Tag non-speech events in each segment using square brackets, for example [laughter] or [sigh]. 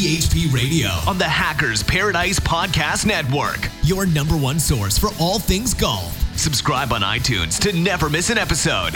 THP Radio on the Hackers Paradise Podcast Network. Your number one source for all things golf. Subscribe on iTunes to never miss an episode.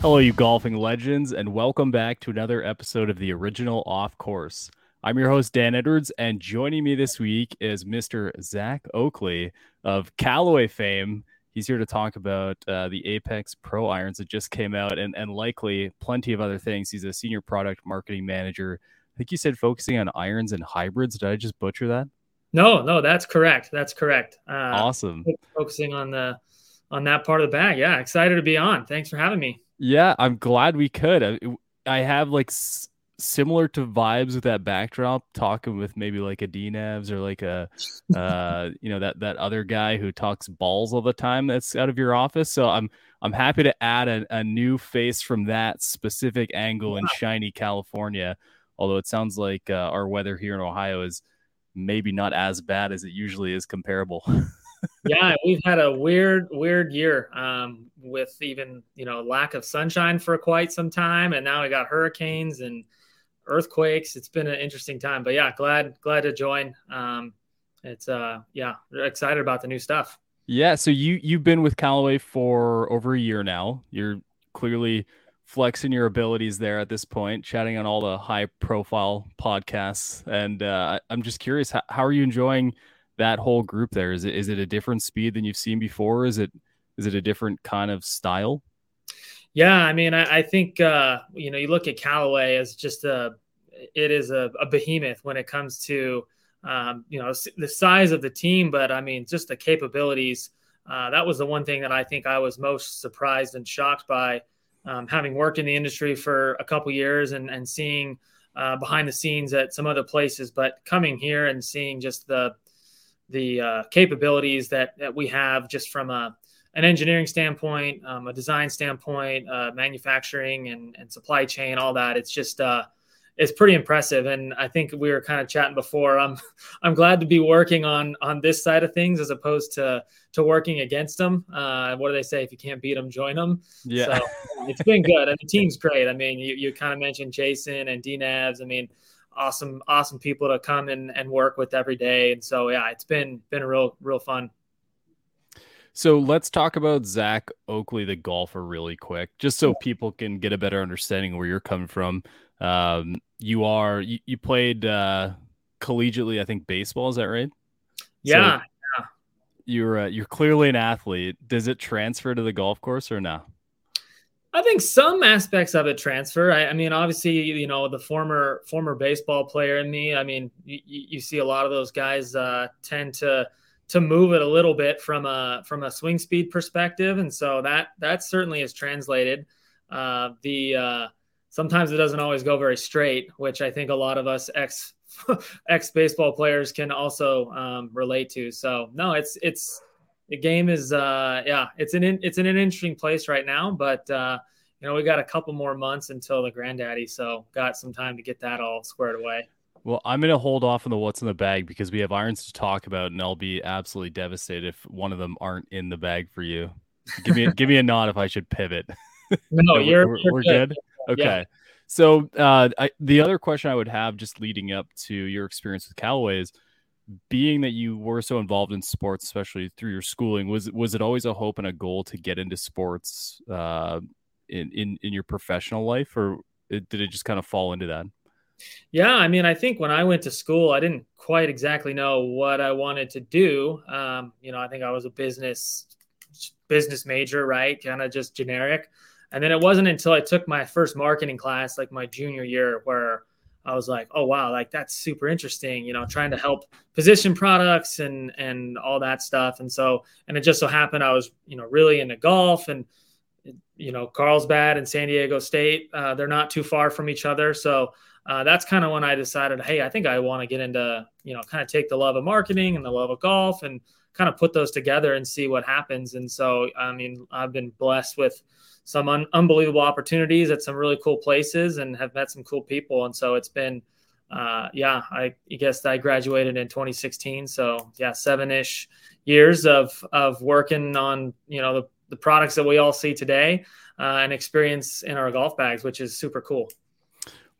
Hello, you golfing legends, and welcome back to another episode of the original Off Course. I'm your host, Dan Edwards, and joining me this week is Mr. Zack Oakley of Callaway fame. He's here to talk about uh, the Apex Pro irons that just came out and, and likely plenty of other things. He's a senior product marketing manager. I think you said focusing on irons and hybrids. Did I just butcher that? No, no, that's correct. That's correct. Uh, awesome. Focusing on the on that part of the bag. Yeah, excited to be on. Thanks for having me. Yeah, I'm glad we could. I, I have like similar to vibes with that backdrop talking with maybe like a DNAVs or like a uh [laughs] you know that that other guy who talks balls all the time that's out of your office so i'm i'm happy to add a, a new face from that specific angle in shiny california although it sounds like uh, our weather here in ohio is maybe not as bad as it usually is comparable [laughs] yeah we've had a weird weird year um with even you know lack of sunshine for quite some time and now we got hurricanes and earthquakes. It's been an interesting time, but yeah, glad glad to join. Um, it's uh, yeah, excited about the new stuff. Yeah, so you you've been with Callaway for over a year now. You're clearly flexing your abilities there at this point, chatting on all the high profile podcasts, and uh, I'm just curious, how, how are you enjoying that whole group there? Is it is it a different speed than you've seen before? Is it is it a different kind of style? Yeah, I mean, I, I think uh, you know you look at Callaway as just a it is a, a behemoth when it comes to um, you know the size of the team, but I mean just the capabilities. Uh, that was the one thing that I think I was most surprised and shocked by, um, having worked in the industry for a couple years and and seeing uh, behind the scenes at some other places, but coming here and seeing just the the uh, capabilities that that we have just from a an engineering standpoint, um, a design standpoint, uh, manufacturing and, and supply chain, all that. It's just uh, it's pretty impressive. And I think we were kind of chatting before. I'm [laughs] I'm glad to be working on on this side of things as opposed to to working against them. Uh, what do they say? If you can't beat them, join them. Yeah, so it's been good, and the team's great. I mean, you, you kind of mentioned Jason and DNAVs. I mean, awesome awesome people to come and, and work with every day. And so yeah, it's been been real real fun. So let's talk about Zack Oakley, the golfer, really quick, just so people can get a better understanding where you're coming from. Um, you are you, you played uh, collegiately, I think baseball. Is that right? Yeah. So yeah. You're uh, you're clearly an athlete. Does it transfer to the golf course or no? I think some aspects of it transfer. I, I, mean, obviously, you know, the former former baseball player in me. I mean, you, you see a lot of those guys uh, tend to to move it a little bit from a from a swing speed perspective, and so that that certainly is translated. Uh, the uh, sometimes it doesn't always go very straight, which I think a lot of us ex [laughs] ex baseball players can also um, relate to. So no, it's it's the game is uh, yeah, it's an in, it's in an interesting place right now, but uh, you know we got a couple more months until the granddaddy, so got some time to get that all squared away. Well, I'm going to hold off on the what's in the bag because we have irons to talk about, and I'll be absolutely devastated if one of them aren't in the bag for you. Give me give me a nod if I should pivot. [laughs] No, you're, [laughs] we're, you're we're good. good. Okay. Yeah. So uh, I, the other question I would have, just leading up to your experience with Callaway, is being that you were so involved in sports, especially through your schooling, was was it always a hope and a goal to get into sports uh, in in in your professional life, or did it just kind of fall into that? Yeah, I mean, I think when I went to school, I didn't quite exactly know what I wanted to do. Um, you know, I think I was a business business major, right? Kind of just generic. And then it wasn't until I took my first marketing class, like my junior year, where I was like, oh wow, like that's super interesting, you know, trying to help position products and and all that stuff. And so, and it just so happened I was, you know, really into golf and you know, Carlsbad and San Diego State, uh, they're not too far from each other. So uh, that's kind of when I decided, hey, I think I want to get into, you know, kind of take the love of marketing and the love of golf and kind of put those together and see what happens. And so, I mean, I've been blessed with some un- unbelievable opportunities at some really cool places and have met some cool people. And so it's been, uh, yeah, I, guess I graduated in 2016. So yeah, seven ish years of, of working on, you know, the, the products that we all see today uh, and experience in our golf bags, which is super cool.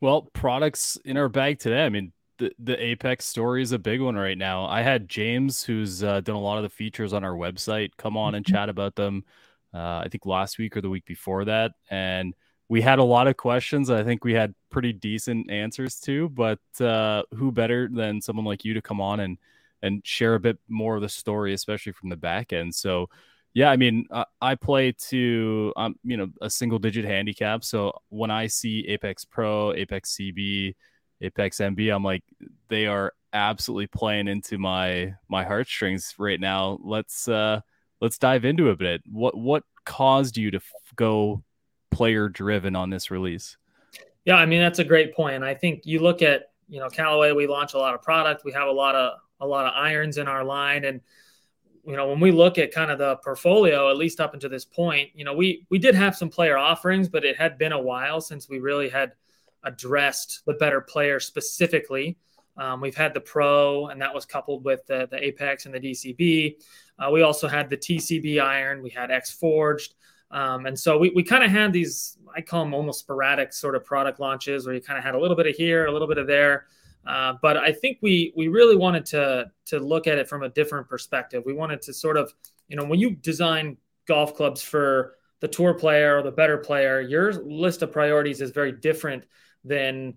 Well, products in our bag today. I mean, the, the Apex story is a big one right now. I had James, who's uh, done a lot of the features on our website, come on and mm-hmm. chat about them. Uh, I think last week or the week before that, and we had a lot of questions. I think we had pretty decent answers to. But uh, who better than someone like you to come on and and share a bit more of the story, especially from the back end. So, yeah, I mean, I, I play to um, you know a single digit handicap. So when I see Apex Pro, Apex CB, Apex MB, I'm like, they are absolutely playing into my my heartstrings right now. Let's uh let's dive into a bit. What what caused you to f- go player driven on this release? Yeah, I mean that's a great point. I think you look at you know Callaway, we launch a lot of product. We have a lot of a lot of irons in our line, and you know when we look at kind of the portfolio, at least up until this point, you know we we did have some player offerings, but it had been a while since we really had addressed the better player specifically. Um, we've had the Pro, and that was coupled with the, the Apex and the DCB. Uh, we also had the TCB iron. We had X Forged. Um, and so we, we kind of had these, I call them almost sporadic sort of product launches where you kind of had a little bit of here, a little bit of there. Uh, but I think we we really wanted to to look at it from a different perspective. We wanted to sort of, you know, when you design golf clubs for the tour player or the better player, your list of priorities is very different than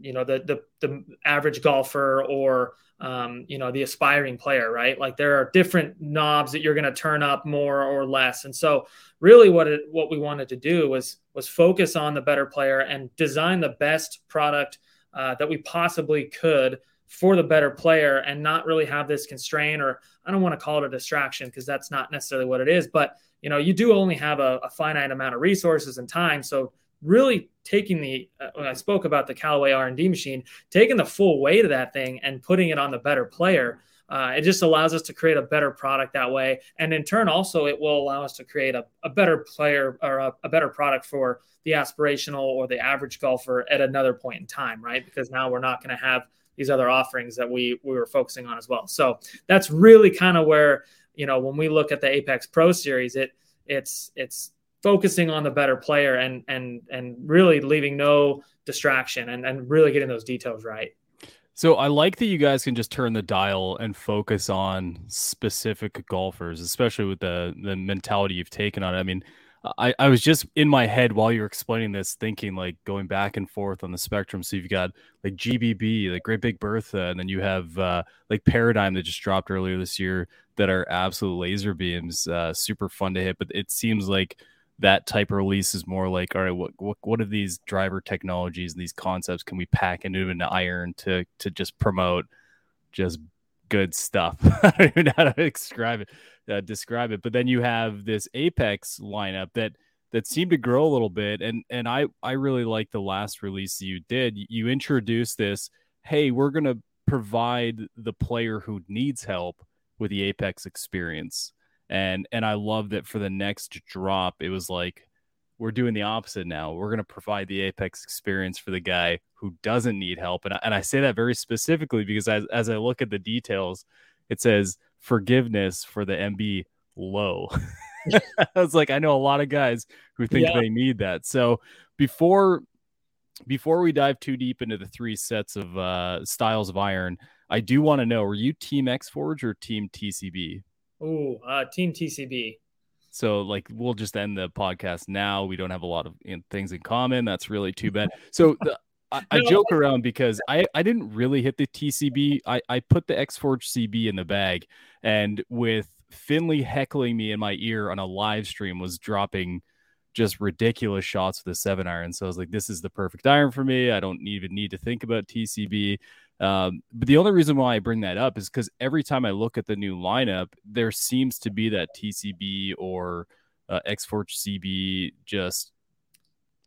you know the the, the average golfer or um, you know the aspiring player right like there are different knobs that you're going to turn up more or less and so really what it what we wanted to do was was focus on the better player and design the best product uh, that we possibly could for the better player and not really have this constraint or i don't want to call it a distraction because that's not necessarily what it is but you know you do only have a, a finite amount of resources and time so really taking the uh, when I spoke about the Callaway R&D machine, taking the full weight of that thing and putting it on the better player. Uh, it just allows us to create a better product that way, and in turn, also it will allow us to create a, a better player or a, a better product for the aspirational or the average golfer at another point in time, right? Because now we're not going to have these other offerings that we we were focusing on as well. So that's really kind of where you know when we look at the Apex Pro Series, it it's it's focusing on the better player and and and really leaving no distraction and, and really getting those details right. So I like that you guys can just turn the dial and focus on specific golfers, especially with the the mentality you've taken on it. I mean, I, I was just in my head while you were explaining this, thinking like going back and forth on the spectrum. So you've got like GBB, like Great Big Bertha, and then you have uh, like Paradigm that just dropped earlier this year that are absolute laser beams, uh, super fun to hit. But it seems like that type of release is more like, all right, what what what are these driver technologies and these concepts can we pack into an iron to to just promote just good stuff? [laughs] I don't even know how to describe it. Uh, describe it. But then you have this Apex lineup that that seemed to grow a little bit, and and I I really like the last release you did. You introduced this. Hey, we're gonna provide the player who needs help with the Apex experience and and I love that for the next drop, it was like we're doing the opposite now. We're going to provide the Apex experience for the guy who doesn't need help, and I, and I say that very specifically because as as I look at the details, it says forgiveness for the MB low. [laughs] I was like, I know a lot of guys who think yeah. they need that. So before before we dive too deep into the three sets of uh, styles of iron, I do want to know: Were you Team X Forge or Team TCB? Oh, uh, Team TCB. So, like, we'll just end the podcast now. We don't have a lot of you know, things in common. That's really too bad. So, the, I, I, joke around because I, I didn't really hit the TCB. I, I put the X Forge CB in the bag, and with Finley heckling me in my ear on a live stream, was dropping just ridiculous shots with a seven iron. So I was like, this is the perfect iron for me. I don't even need to think about TCB. Um, but the only reason why I bring that up is because every time I look at the new lineup, there seems to be that TCB or uh, X-Forge CB just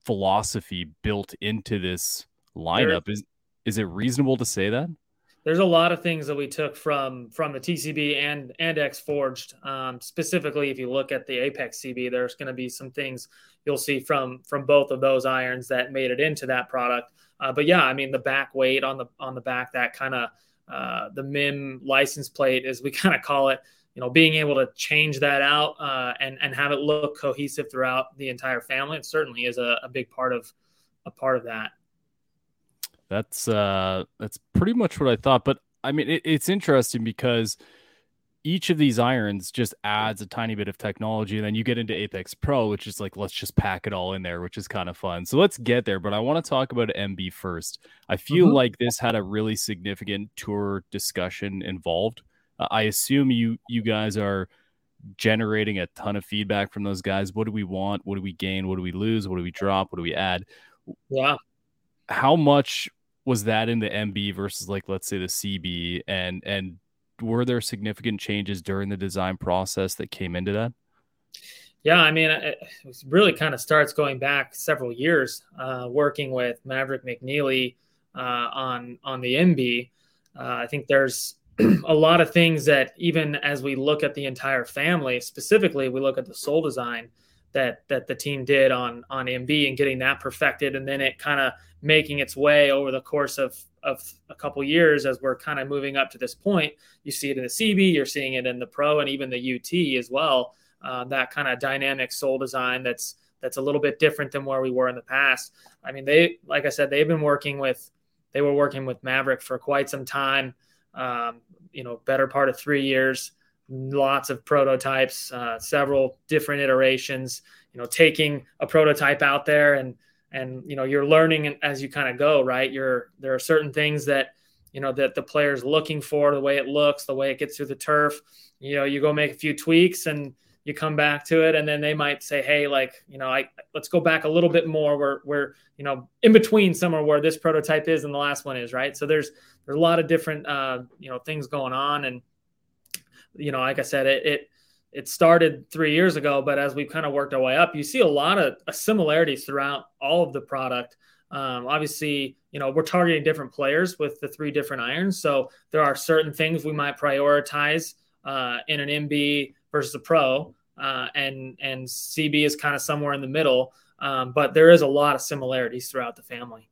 philosophy built into this lineup. There, is is it reasonable to say that? There's a lot of things that we took from from the TCB and and X Forged. Um, specifically, if you look at the Apex CB, there's going to be some things you'll see from from both of those irons that made it into that product. Uh, but yeah, I mean the back weight on the on the back, that kind of uh, the MIM license plate, as we [laughs] kind of call it, you know, being able to change that out uh, and and have it look cohesive throughout the entire family, it certainly is a, a big part of a part of that. That's uh that's pretty much what I thought. But I mean, it, it's interesting because each of these irons just adds a tiny bit of technology and then you get into apex pro which is like let's just pack it all in there which is kind of fun. So let's get there but i want to talk about mb first. I feel mm-hmm. like this had a really significant tour discussion involved. Uh, i assume you you guys are generating a ton of feedback from those guys. What do we want? What do we gain? What do we lose? What do we drop? What do we add? Yeah. How much was that in the mb versus like let's say the cb and and were there significant changes during the design process that came into that? Yeah, I mean, it really kind of starts going back several years, uh, working with Maverick McNeely uh, on on the MB. Uh, I think there's [clears throat] a lot of things that even as we look at the entire family, specifically, we look at the sole design that that the team did on on MB and getting that perfected, and then it kind of making its way over the course of of a couple years as we're kind of moving up to this point. You see it in the CB, you're seeing it in the Pro, and even the UT as well. Uh, that kind of dynamic sole design that's that's a little bit different than where we were in the past. I mean, they like I said, they've been working with they were working with Maverick for quite some time. Um, you know, better part of three years. Lots of prototypes, uh, several different iterations. You know, taking a prototype out there and and you know you're learning as you kind of go right? You're there are certain things that you know that the player's looking for the way it looks the way it gets through the turf. You know you go make a few tweaks and you come back to it. And then they might say hey like you know i let's go back a little bit more where we're you know in between somewhere where this prototype is and the last one is right? So there's there's a lot of different uh you know things going on. And you know like i said it, it it started three years ago, but as we've kind of worked our way up, you see a lot of similarities throughout all of the product. Um, obviously, you know, we're targeting different players with the three different irons. So there are certain things we might prioritize uh, in an MB versus a pro, uh, and and CB is kind of somewhere in the middle. Um, but there is a lot of similarities throughout the family.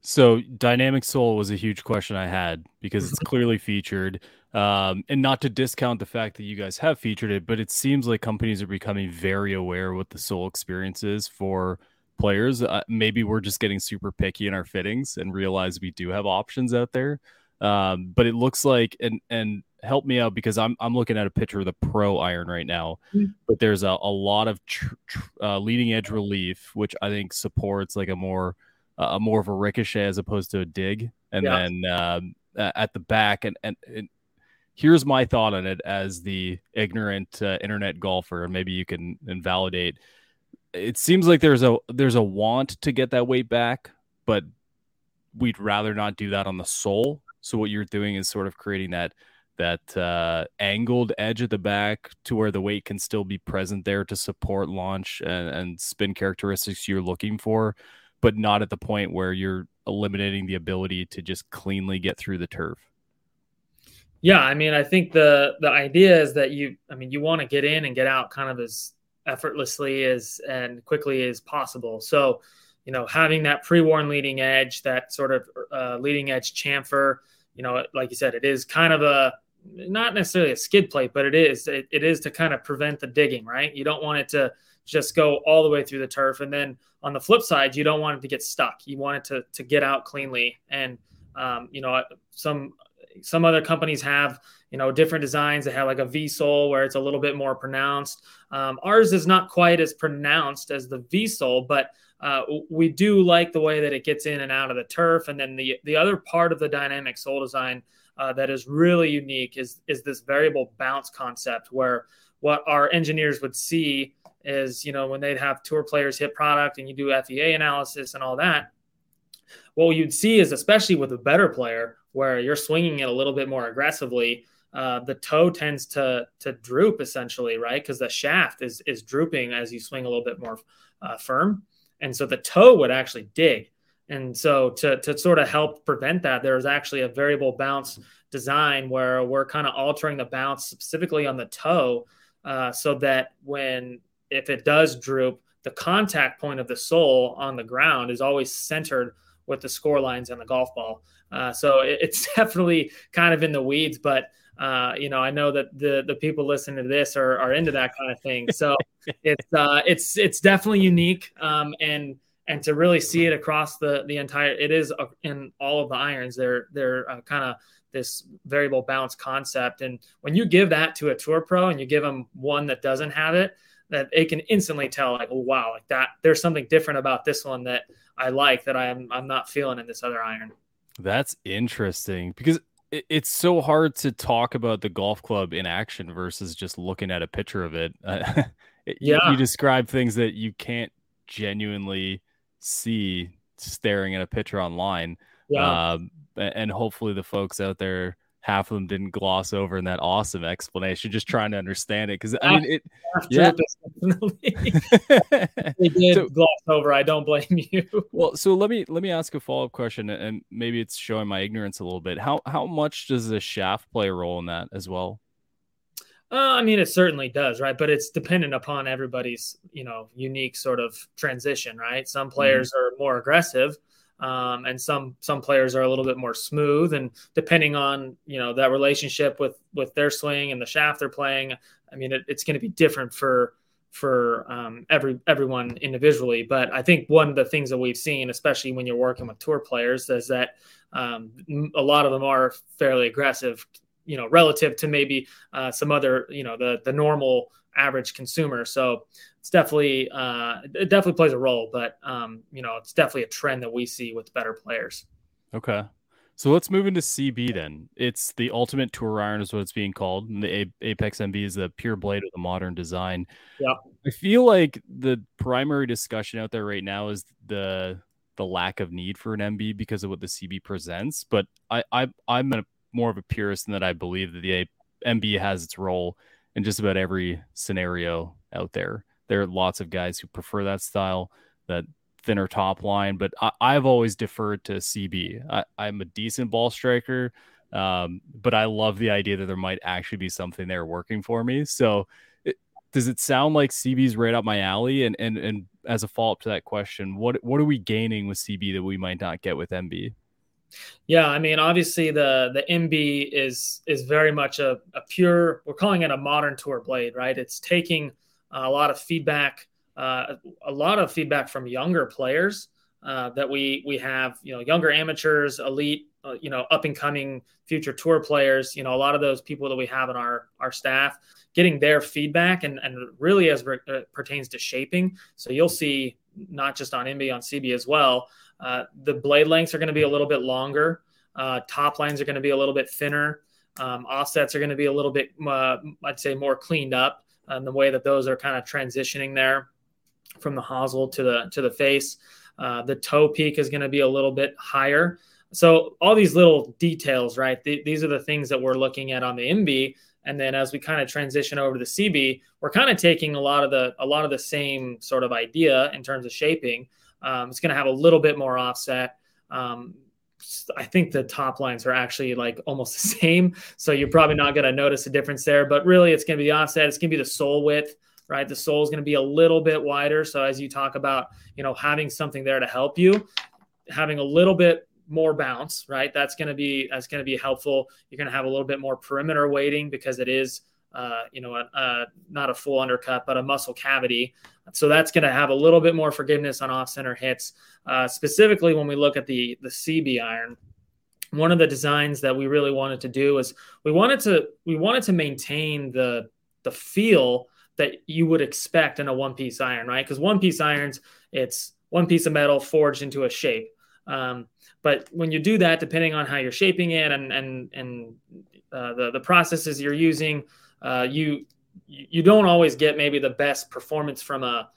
So dynamic sole was a huge question I had because it's [laughs] clearly featured. Um, and not to discount the fact that you guys have featured it, but it seems like companies are becoming very aware what the sole experience is for players. Uh, maybe we're just getting super picky in our fittings and realize we do have options out there. Um, but it looks like and and help me out because I'm I'm looking at a picture of the Pro Iron right now, mm-hmm. but there's a, a lot of tr- tr- uh, leading edge relief, which I think supports like a more a more of a ricochet as opposed to a dig, and yeah. then um, at the back and, and, and here's my thought on it as the ignorant uh, internet golfer, and maybe you can invalidate. It seems like there's a there's a want to get that weight back, but we'd rather not do that on the sole. So what you're doing is sort of creating that that uh, angled edge at the back to where the weight can still be present there to support launch and, and spin characteristics you're looking for, but not at the point where you're eliminating the ability to just cleanly get through the turf. Yeah, I mean, I think the the idea is that you, I mean, you want to get in and get out kind of as effortlessly as and quickly as possible. So, you know, having that pre-worn leading edge, that sort of uh, leading edge chamfer, you know, like you said, it is kind of a not necessarily a skid plate, but it is it, it is to kind of prevent the digging, right? You don't want it to just go all the way through the turf, and then on the flip side, you don't want it to get stuck. You want it to to get out cleanly, and um, you know, some some other companies have you know different designs. That have like a v sole where it's a little bit more pronounced. Um, ours is not quite as pronounced as the v sole but uh, we do like the way that it gets in and out of the turf. And then the the other part of the dynamic sole design uh, that is really unique is is this variable bounce concept where what our engineers would see is you know when they'd have tour players hit product and you do FEA analysis and all that what you'd see is especially with a better player where you're swinging it a little bit more aggressively, uh, the toe tends to to droop essentially, right? Because the shaft is is drooping as you swing a little bit more uh, firm, and so the toe would actually dig. And so to to sort of help prevent that, there's actually a variable bounce design where we're kind of altering the bounce specifically on the toe, uh, so that when if it does droop, the contact point of the sole on the ground is always centered with the score lines on the golf ball. Uh, so it, it's [laughs] definitely kind of in the weeds, but uh, you know, I know that the the people listening to this are, are into that kind of thing. So [laughs] it's uh, it's it's definitely unique, um, and and to really see it across the the entire it is in all of the irons they're they're uh, kind of this variable bounce concept and when you give that to a tour pro and you give them one that doesn't have it that it can instantly tell like oh, wow like that there's something different about this one that i like that i'm i'm not feeling in this other iron that's interesting because it's so hard to talk about the golf club in action versus just looking at a picture of it. [laughs] Uh, yeah, you, you describe things that you can't genuinely see staring at a picture online. Yeah. Um, and hopefully the folks out there, half of them didn't gloss over in that awesome explanation, just trying to understand it. Cause I mean, it, [laughs] yeah. [laughs] they did so, gloss over. I don't blame you. well, so let me, let me ask a follow-up question and maybe it's showing my ignorance a little bit. How, how much does the shaft play a role in that as well? Uh, I mean, it certainly does, right? But it's dependent upon everybody's, you know, unique sort of transition, right? Some mm-hmm. players mm-hmm. are more aggressive, um, and some some players are a little bit more smooth. And depending on you know that relationship with with their swing and the shaft they're playing, I mean, it, it's going to be different for for um, every everyone individually. But I think one of the things that we've seen, especially when you're working with tour players, is that um, a lot of them are fairly aggressive you know relative to maybe uh, some other you know the the normal average consumer so it's definitely uh, it definitely plays a role but um, you know it's definitely a trend that we see with better players. Okay. So let's move into cb then. It's the ultimate tour iron is what it's being called and the apex mb is the pure blade of the modern design. Yeah. I feel like the primary discussion out there right now is the the lack of need for an mb because of what the cb presents but i, I i'm a more of a purist in that. I believe that the MB has its role in just about every scenario out there. There are lots of guys who prefer that style, that thinner top line, but I, have always deferred to CB. I, am a decent ball striker, um, but I love the idea that there might actually be something there working for me. So, it, does it sound like CB's right up my alley? And and and as a follow up to that question, what what are we gaining with CB that we might not get with MB? Yeah, I mean, obviously the the MB is is very much a, a pure. We're calling it a modern tour blade, right? It's taking a lot of feedback, uh, a lot of feedback from younger players uh, that we we have. You know, younger amateurs, elite, uh, you know, up and coming future tour players. You know, a lot of those people that we have in our our staff, getting their feedback and and really as re- pertains to shaping. So you'll see not just on MB on CB as well uh, the blade lengths are going to be a little bit longer. Uh, top lines are going to be a little bit thinner. Um, offsets are going to be a little bit, uh, I'd say, more cleaned up in the way that those are kind of transitioning there from the hosel to the to the face. Uh, the toe peak is going to be a little bit higher. So all these little details, right? Th- these are the things that we're looking at on the MB. And then as we kind of transition over to the CB, we're kind of taking a lot of the a lot of the same sort of idea in terms of shaping, um, it's going to have a little bit more offset. Um, I think the top lines are actually like almost [laughs] the same. So you're probably not going to notice a difference there. But really, it's going to be the offset. It's going to be the sole width, right? The sole is going to be a little bit wider. So as you talk about, you know, having something there to help you, having a little bit more bounce, right? That's going to be that's going to be helpful. You're going to have a little bit more perimeter weighting because it is uh, you know, a, a, not a full undercut, but a muscle cavity. So that's going to have a little bit more forgiveness on off center hits. Uh, specifically, when we look at the the CB iron, one of the designs that we really wanted to do is we wanted to we wanted to maintain the the feel that you would expect in a one piece iron, right? Because one piece irons, it's one piece of metal forged into a shape. Um, but when you do that, depending on how you're shaping it and and and uh, the the processes you're using, uh, you you don't always get maybe the best performance from a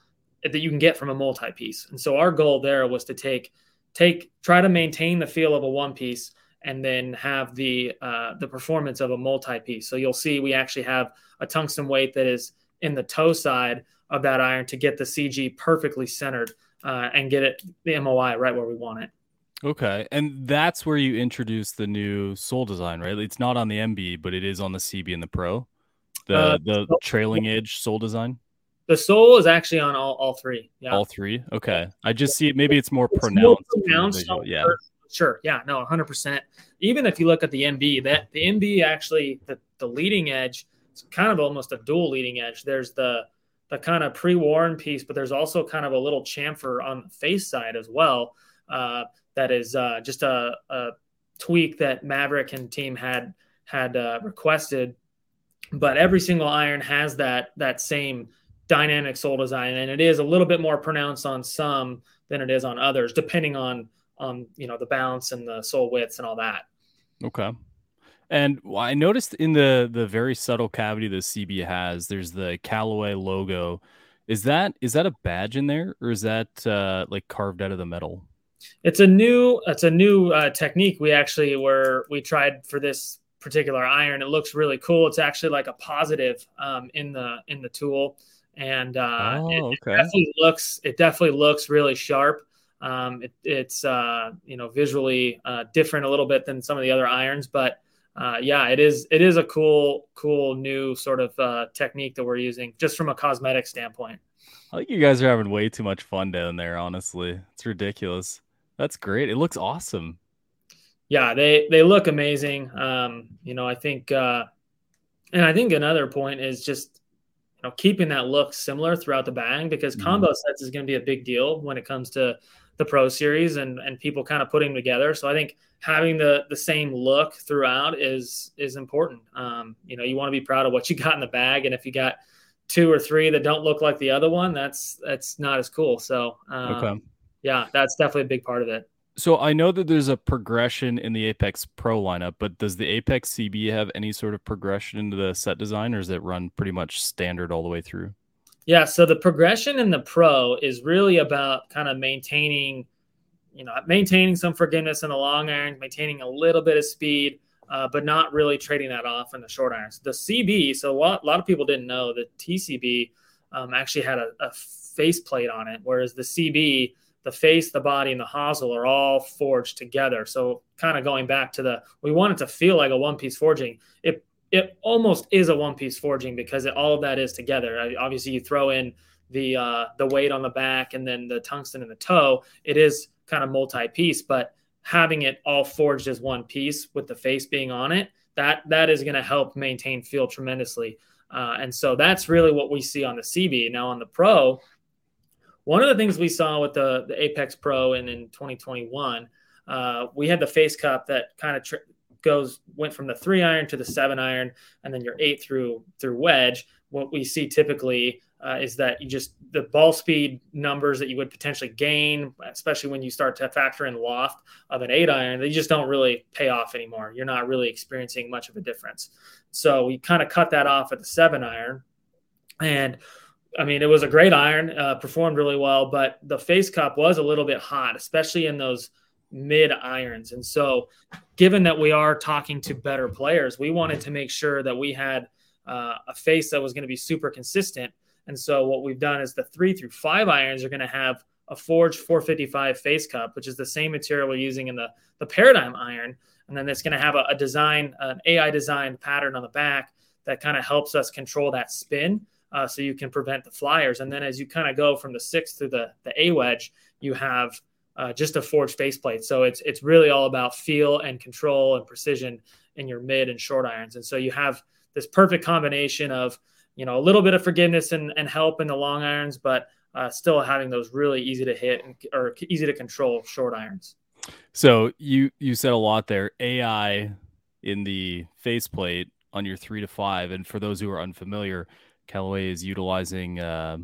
that you can get from a multi piece. And so our goal there was to take take try to maintain the feel of a one piece and then have the uh, the performance of a multi piece. So you'll see we actually have a tungsten weight that is in the toe side of that iron to get the CG perfectly centered uh, and get it the MOI right where we want it. Okay, and that's where you introduce the new sole design, right? It's not on the MB, but it is on the CB and the Pro the uh, the trailing edge sole design? The sole is actually on all, all three. Yeah. All three. Okay. I just see it. Maybe it's more it's pronounced. More pronounced yeah. Sure. Yeah. No. 100. percent Even if you look at the MB, that the MB actually the the leading edge, it's kind of almost a dual leading edge. There's the the kind of pre-worn piece, but there's also kind of a little chamfer on the face side as well. Uh, that is uh, just a, a, tweak that Maverick and team had had uh, requested. But every single iron has that that same dynamic sole design, and it is a little bit more pronounced on some than it is on others, depending on on you know the balance and the sole widths and all that. Okay. And I noticed in the the very subtle cavity the CB has, there's the Callaway logo. Is that is that a badge in there, or is that uh, like carved out of the metal? It's a new it's a new uh, technique we actually were we tried for this particular iron. It looks really cool. It's actually like a positive um, in the in the tool, and uh, oh, it, okay. it, definitely looks it definitely looks really sharp. Um, it, it's uh, you know visually uh, different a little bit than some of the other irons, but uh, yeah, it is it is a cool cool new sort of uh, technique that we're using just from a cosmetic standpoint. I think you guys are having way too much fun down there. Honestly, it's ridiculous. That's great. It looks awesome. Yeah, they they look amazing. Um, you know, I think, uh, and I think another point is just you know keeping that look similar throughout the bag because mm-hmm. combo sets is going to be a big deal when it comes to the Pro Series and and people kind of putting together. So I think having the the same look throughout is is important. Um, you know, you want to be proud of what you got in the bag, and if you got two or three that don't look like the other one, that's that's not as cool. So um, okay. yeah, that's definitely a big part of it. So I know that there's a progression in the Apex Pro lineup, but does the Apex CB have any sort of progression into the set design, or is it run pretty much standard all the way through? Yeah, so the progression in the pro is really about kind of maintaining, you know, maintaining some forgiveness in the long iron, maintaining a little bit of speed, uh, but not really trading that off in the short irons. The CB, so a lot, a lot of people didn't know the TCB um, actually had a, a face plate on it, whereas the CB, the face, the body, and the hosel are all forged together. So kind of going back to the, we want it to feel like a one piece forging. It it almost is a one piece forging because it, all of that is together. I, obviously, you throw in the uh, the weight on the back and then the tungsten in the toe. It is kind of multi piece, but having it all forged as one piece with the face being on it, that that is going to help maintain feel tremendously. Uh, and so that's really what we see on the CB. Now on the Pro, one of the things we saw with the, the Apex Pro and in 2021, uh, we had the face cup that kind of tr- goes went from the three iron to the seven iron, and then your eight through through wedge. What we see typically uh, is that you just the ball speed numbers that you would potentially gain, especially when you start to factor in loft of an eight iron, they just don't really pay off anymore. You're not really experiencing much of a difference. So we kind of cut that off at the seven iron, and I mean, it was a great iron, uh, performed really well, but the face cup was a little bit hot, especially in those mid irons. And so, given that we are talking to better players, we wanted to make sure that we had uh, a face that was going to be super consistent. And so, what we've done is the three through five irons are going to have a forged 455 face cup, which is the same material we're using in the, the paradigm iron. And then it's going to have a, a design, an AI designed pattern on the back that kind of helps us control that spin. Uh, so you can prevent the flyers. And then as you kind of go from the six to the, the A wedge, you have uh, just a forged faceplate. So it's it's really all about feel and control and precision in your mid and short irons. And so you have this perfect combination of you know a little bit of forgiveness and, and help in the long irons, but uh, still having those really easy to hit and, or easy to control short irons. So you you said a lot there. AI in the faceplate on your three to five, and for those who are unfamiliar, Callaway is utilizing uh,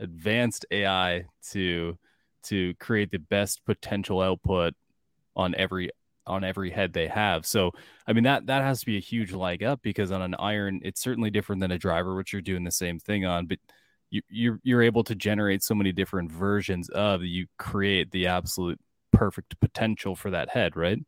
advanced AI to to create the best potential output on every on every head they have. So, I mean that that has to be a huge leg up because on an iron, it's certainly different than a driver, which you're doing the same thing on. But you you're you're able to generate so many different versions of you create the absolute perfect potential for that head, right?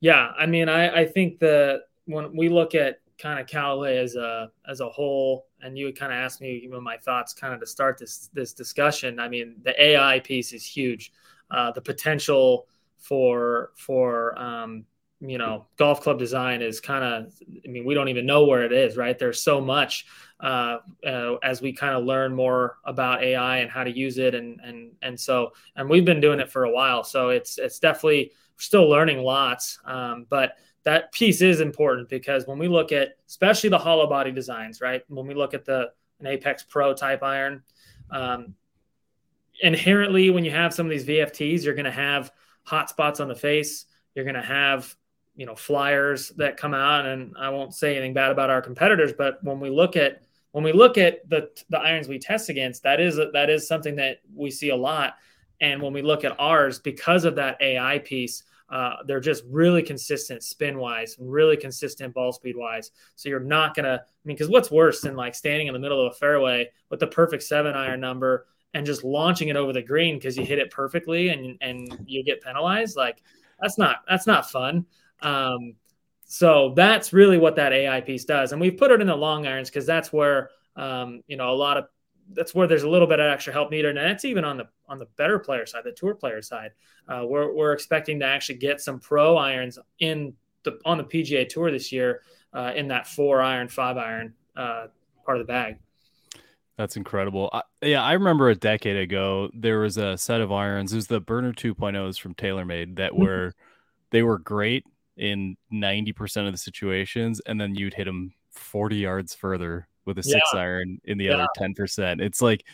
Yeah, I mean, I I think that when we look at kind of Callaway as a as a whole, and you would kind of ask me you know, my thoughts kind of to start this this discussion. I mean, the AI piece is huge. Uh, the potential for for um, you know golf club design is kind of i mean we don't even know where it is right there's so much uh, uh, as we kind of learn more about ai and how to use it and and and so and we've been doing it for a while so it's it's definitely still learning lots um, but that piece is important because when we look at especially the hollow body designs, right? When we look at the an Apex Pro type iron. Um, inherently, when you have some of these VFTs, you're going to have hot spots on the face. You're going to have you know flyers that come out, and I won't say anything bad about our competitors, but when we look at when we look at the the irons we test against, that is that is something that we see a lot. And when we look at ours, because of that AI piece, uh, they're just really consistent spin wise, really consistent ball speed wise. So you're not gonna, I mean, because what's worse than like standing in the middle of a fairway with the perfect seven iron number and just launching it over the green because you hit it perfectly and and you get penalized? Like that's not that's not fun. Um, so that's really what that AI piece does, and we've put it in the long irons because that's where um, you know a lot of that's where there's a little bit of extra help needed, and that's even on the on the better player side, the tour player side. Uh, we're we're expecting to actually get some pro irons in the on the PGA Tour this year uh, in that four iron, five iron uh, part of the bag. That's incredible. I, yeah, I remember a decade ago there was a set of irons. It was the Burner 2.0s from TaylorMade that mm-hmm. were they were great in 90% of the situations and then you'd hit them 40 yards further with a six yeah. iron in the yeah. other 10%. It's like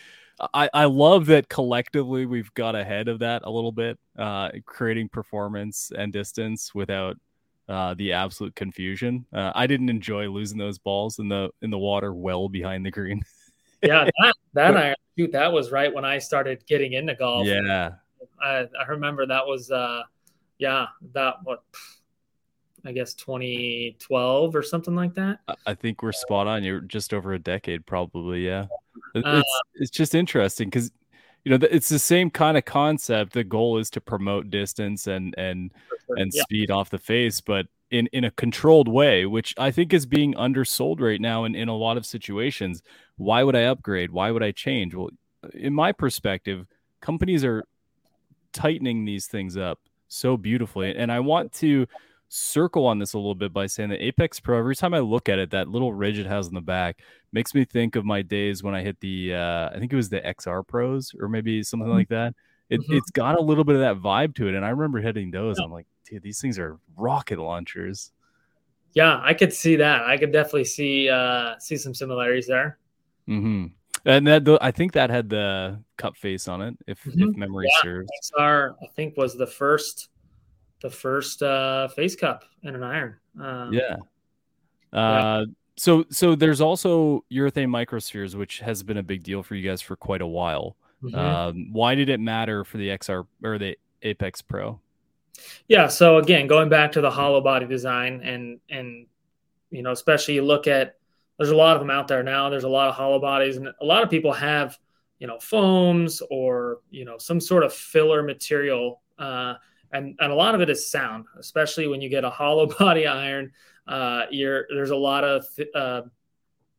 I, I love that collectively we've got ahead of that a little bit, uh, creating performance and distance without uh, the absolute confusion. Uh, I didn't enjoy losing those balls in the in the water well behind the green. [laughs] yeah, that, that I shoot that was right when I started getting into golf. Yeah, I, I remember that was uh, yeah that what I guess 2012 or something like that. I think we're spot on. You're just over a decade, probably. Yeah, it's uh, it's just interesting because you know it's the same kind of concept. The goal is to promote distance and and sure. and yeah. speed off the face, but in in a controlled way, which I think is being undersold right now in in a lot of situations. Why would I upgrade? Why would I change? Well, in my perspective, companies are tightening these things up so beautifully, and I want to circle on this a little bit by saying that Apex Pro, every time I look at it, that little ridge it has in the back makes me think of my days when I hit the, uh, I think it was the XR Pros or maybe something mm-hmm. like that. It, mm-hmm. It's got a little bit of that vibe to it. And I remember hitting those. Yeah. I'm like, dude, these things are rocket launchers. Yeah, I could see that. I could definitely see uh, see some similarities there. Mm-hmm. And that I think that had the cup face on it, if mm-hmm. if memory yeah, serves. XR, I think was the first the first uh, face cup in an iron. Um, yeah. Uh, yeah. So so there's also urethane microspheres, which has been a big deal for you guys for quite a while. Mm-hmm. Um, why did it matter for the XR or the Apex Pro? Yeah. So again, going back to the hollow body design and and you know, especially you look at there's a lot of them out there now. There's a lot of hollow bodies, and a lot of people have you know foams or you know some sort of filler material. Uh, and and a lot of it is sound, especially when you get a hollow [laughs] body iron. Uh, you're there's a lot of uh,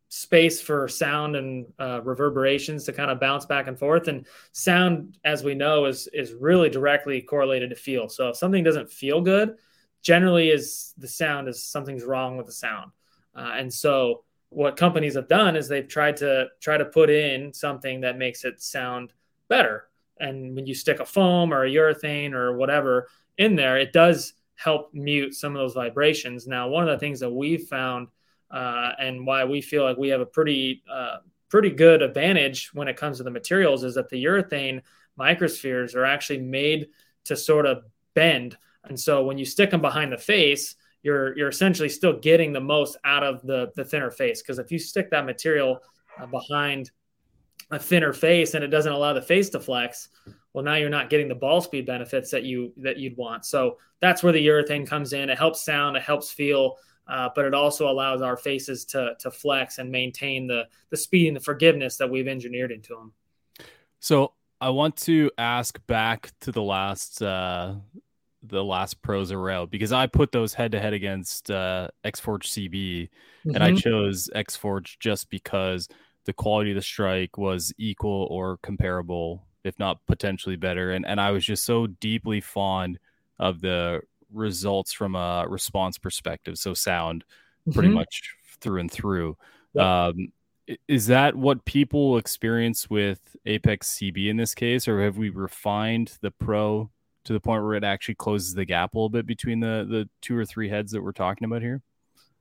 space for sound and uh, reverberations to kind of bounce back and forth. And sound, as we know, is is really directly correlated to feel. So if something doesn't feel good, generally is the sound is something's wrong with the sound. Uh, and so what companies have done is they've tried to try to put in something that makes it sound better and when you stick a foam or a urethane or whatever in there, it does help mute some of those vibrations. Now, one of the things that we've found uh, and why we feel like we have a pretty uh, pretty good advantage when it comes to the materials is that the urethane microspheres are actually made to sort of bend, and so when you stick them behind the face, you're you're essentially still getting the most out of the the thinner face because if you stick that material uh, behind a thinner face and it doesn't allow the face to flex well now you're not getting the ball speed benefits that you that you'd want so that's where the urethane comes in it helps sound it helps feel uh, but it also allows our faces to to flex and maintain the the speed and the forgiveness that we've engineered into them so i want to ask back to the last uh the last pros around because I put those head to head against uh, Xforge CB, mm-hmm. and I mm-hmm. chose Xforge just because the quality of the strike was equal or comparable, if not potentially better. And and I was just so deeply fond of the results from a response perspective. So sound pretty mm-hmm. much through and through. Yep. Um, is that what people experience with Apex CB in this case, or have we refined the Pro to the point where it actually closes the gap a little bit between the the two or three heads that we're talking about here?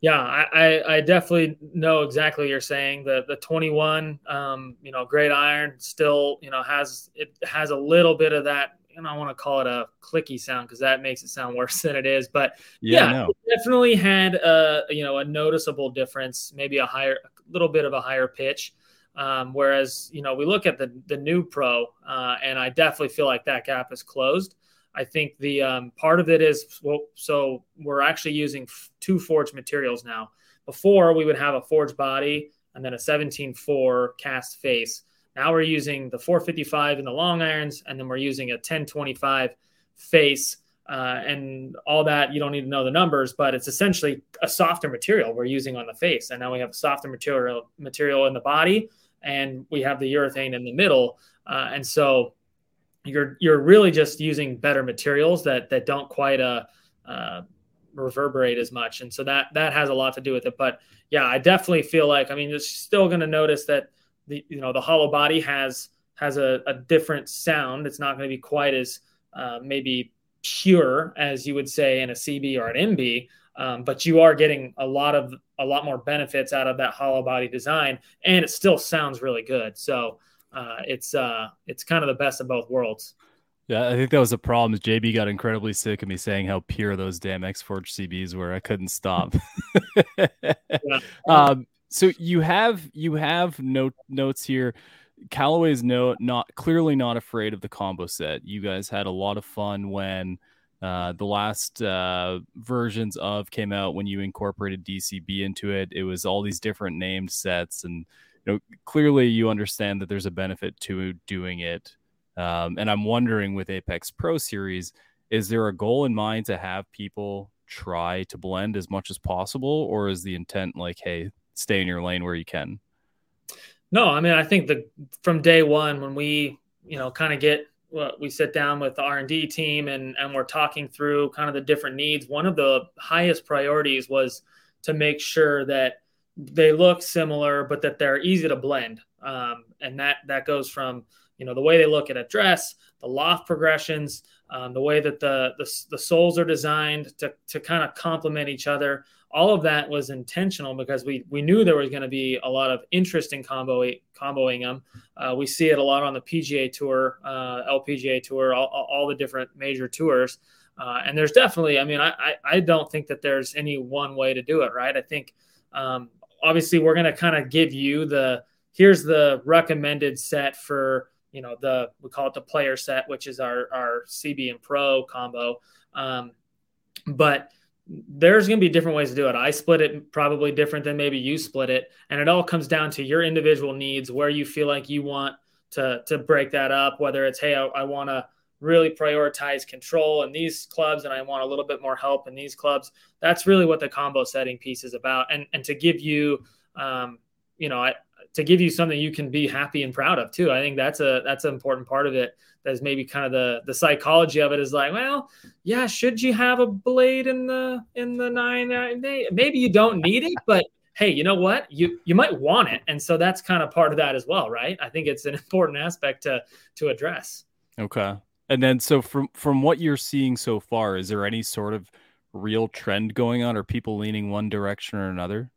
Yeah, I, I, I, definitely know exactly what you're saying. The the 21, um, you know, great iron still, you know, has it has a little bit of that. And I want to call it a clicky sound because that makes it sound [laughs] worse than it is. But yeah, yeah definitely had a you know a noticeable difference, maybe a higher, a little bit of a higher pitch. Um, whereas you know we look at the the new pro, uh, and I definitely feel like that gap is closed. I think the um, part of it is well, so we're actually using f- two forged materials now. Before we would have a forged body and then a 17.4 cast face. Now we're using the 455 in the long irons, and then we're using a 1025 face. Uh, and all that you don't need to know the numbers, but it's essentially a softer material we're using on the face. And now we have a softer material material in the body, and we have the urethane in the middle. Uh, and so you're you're really just using better materials that that don't quite uh, uh, reverberate as much, and so that that has a lot to do with it. But yeah, I definitely feel like I mean, you're still going to notice that the you know the hollow body has has a, a different sound. It's not going to be quite as uh, maybe pure as you would say in a CB or an MB, um, but you are getting a lot of a lot more benefits out of that hollow body design, and it still sounds really good. So uh, it's uh, it's kind of the best of both worlds. Yeah, I think that was a problem. JB got incredibly sick of me saying how pure those damn X Forge CBs were. I couldn't stop. [laughs] yeah. um, so you have you have note notes here. Callaway's no not clearly not afraid of the combo set. You guys had a lot of fun when uh, the last uh, versions of came out when you incorporated DCB into it. It was all these different named sets and know, clearly you understand that there's a benefit to doing it. Um, and I'm wondering with Apex Pro Series, is there a goal in mind to have people try to blend as much as possible, or is the intent like, hey, stay in your lane where you can? No, I mean, I think that from day one, when we, you know, kind of get well, we sit down with the r&d team and, and we're talking through kind of the different needs one of the highest priorities was to make sure that they look similar, but that they're easy to blend. Um, and that that goes from you know the way they look at address, the loft progressions, um, the way that the, the the soles are designed to to kind of complement each other. All of that was intentional because we we knew there was going to be a lot of interest in combo comboing them. Uh, we see it a lot on the PGA Tour, uh, LPGA Tour, all, all the different major tours. Uh, and there's definitely, I mean, I, I, I don't think that there's any one way to do it, right? I think um, obviously we're going to kind of give you the here's the recommended set for you know the we call it the player set which is our our cb and pro combo. Um, but there's going to be different ways to do it. I split it probably different than maybe you split it and it all comes down to your individual needs where you feel like you want to to break that up whether it's hey i, I want to really prioritize control in these clubs and I want a little bit more help in these clubs. That's really what the combo setting piece is about. And and to give you um, you know, I, to give you something you can be happy and proud of too. I think that's a that's an important part of it. That's maybe kind of the the psychology of it is like, well, yeah, should you have a blade in the in the nine? Maybe you don't need it, but hey, you know what? You you might want it, and so that's kind of part of that as well, right? I think it's an [laughs] important aspect to to address. Okay. And then, so from from what you're seeing so far, is there any sort of real trend going on, or people leaning one direction or another?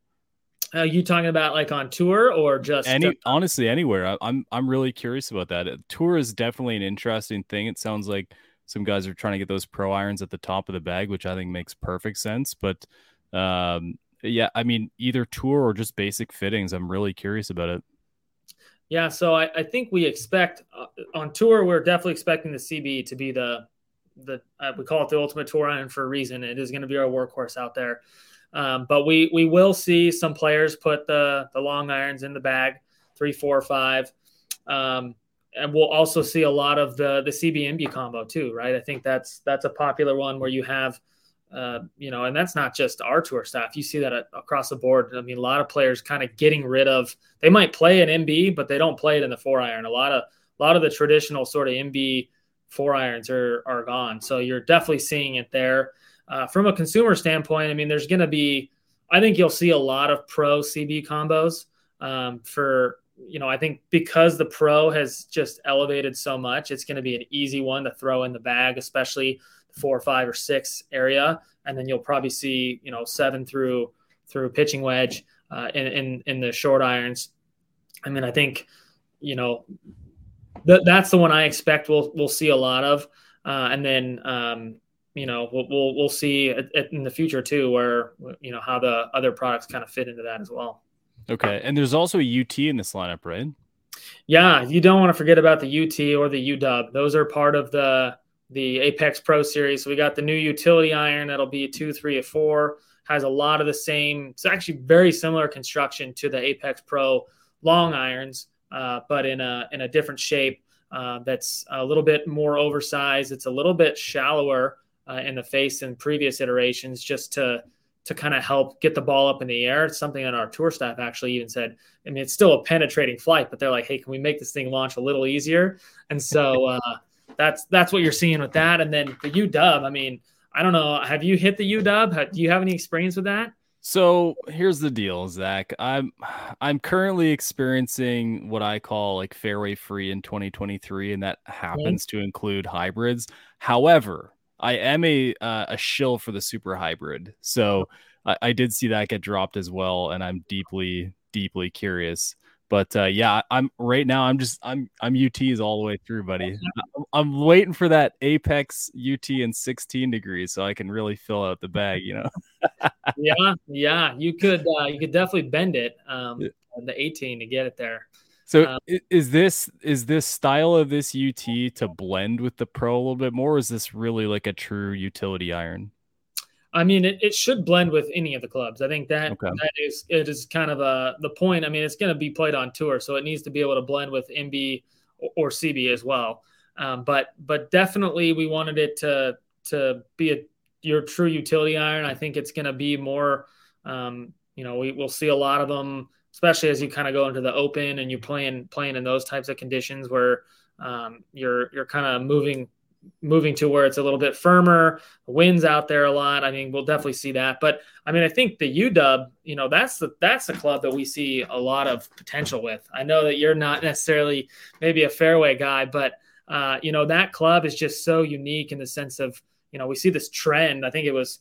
Are you talking about like on tour or just any? Uh, honestly, anywhere. I, I'm I'm really curious about that. Tour is definitely an interesting thing. It sounds like some guys are trying to get those pro irons at the top of the bag, which I think makes perfect sense. But um, yeah, I mean, either tour or just basic fittings. I'm really curious about it. Yeah, so I, I think we expect uh, on tour we're definitely expecting the CB to be the the uh, we call it the ultimate tour iron for a reason. It is going to be our workhorse out there. Um, but we we will see some players put the the long irons in the bag, three, four, five, um, and we'll also see a lot of the the CBMB combo too, right? I think that's that's a popular one where you have uh, you know, and that's not just our tour staff. You see that across the board. I mean, a lot of players kind of getting rid of. They might play an MB, but they don't play it in the four iron. A lot of a lot of the traditional sort of MB four irons are are gone. So you're definitely seeing it there. Uh, from a consumer standpoint, I mean, there's going to be. I think you'll see a lot of pro CB combos um, for you know, I think because the pro has just elevated so much, it's going to be an easy one to throw in the bag, especially four, or five, or six area, and then you'll probably see you know seven through through pitching wedge uh, in, in in the short irons. I mean, I think you know th- that's the one I expect we'll we'll see a lot of, uh, and then um, you know we'll we'll, we'll see in the future too, where you know how the other products kind of fit into that as well. Okay, and there's also a UT in this lineup, right? Yeah, you don't want to forget about the UT or the UW. Those are part of the the Apex Pro series. So we got the new utility iron that'll be a two, three, a four. Has a lot of the same. It's actually very similar construction to the Apex Pro long irons, uh, but in a in a different shape. Uh, that's a little bit more oversized. It's a little bit shallower uh, in the face than previous iterations, just to to kind of help get the ball up in the air. It's something that our tour staff actually even said. I mean, it's still a penetrating flight, but they're like, "Hey, can we make this thing launch a little easier?" And so uh, that's that's what you're seeing with that. And then the UW. I mean, I don't know. Have you hit the UW? Do you have any experience with that? So here's the deal, Zach. I'm I'm currently experiencing what I call like fairway free in 2023, and that happens mm-hmm. to include hybrids. However, I am a uh, a shill for the super hybrid, so I, I, did see that get dropped as well, and I'm deeply deeply curious. But uh, yeah, I'm right now. I'm just I'm I'm UTs all the way through, buddy. I'm, I'm waiting for that Apex UT in 16 degrees so I can really fill out the bag. You know. [laughs] yeah, yeah, you could uh, you could definitely bend it um, the 18 to get it there. So um, is this is this style of this UT to blend with the Pro a little bit more? is this really like a true utility iron? I mean, it, it should blend with any of the clubs. I think that okay. that is it is kind of a the point. I mean, it's going to be played on tour, so it needs to be able to blend with MB or, or CB as well. Um, but but definitely, we wanted it to to be a your true utility iron. I think it's going to be more. Um, you know, we will see a lot of them, especially as you kind of go into the open and you're playing playing in those types of conditions where um, you're you're kind of moving moving to where it's a little bit firmer. winds out there a lot. I mean, we'll definitely see that. But I mean, I think the UW, you know, that's the that's the club that we see a lot of potential with. I know that you're not necessarily maybe a fairway guy, but uh, you know, that club is just so unique in the sense of, you know, we see this trend. I think it was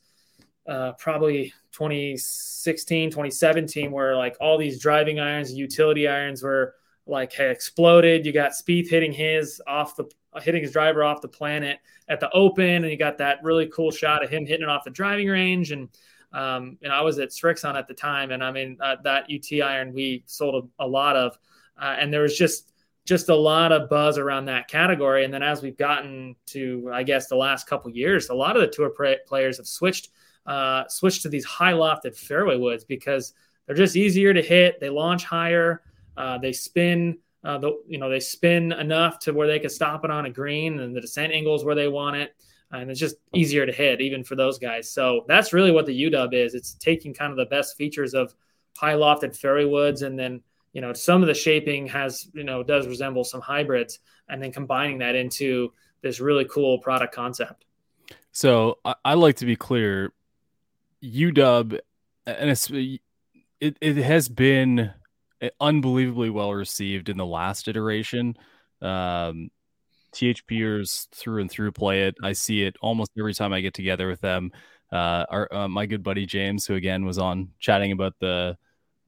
uh, probably 2016, 2017, where like all these driving irons, utility irons were like exploded. You got Spieth hitting his off the hitting his driver off the planet at the Open, and he got that really cool shot of him hitting it off the driving range. And um, and I was at Srixon at the time, and I mean uh, that UT iron we sold a, a lot of, uh, and there was just just a lot of buzz around that category. And then as we've gotten to, I guess, the last couple years, a lot of the tour players have switched uh, switched to these high lofted fairway woods because they're just easier to hit. They launch higher. Uh, they spin uh, the, you know, they spin enough to where they can stop it on a green and the descent angles where they want it. And it's just easier to hit even for those guys. So that's really what the UW is. It's taking kind of the best features of high lofted fairway woods and then, you know, some of the shaping has, you know, does resemble some hybrids and then combining that into this really cool product concept. So I, I like to be clear, UW, and it's, it, it has been unbelievably well received in the last iteration. Um, THPers through and through play it. I see it almost every time I get together with them. Uh, our uh, my good buddy James, who again was on chatting about the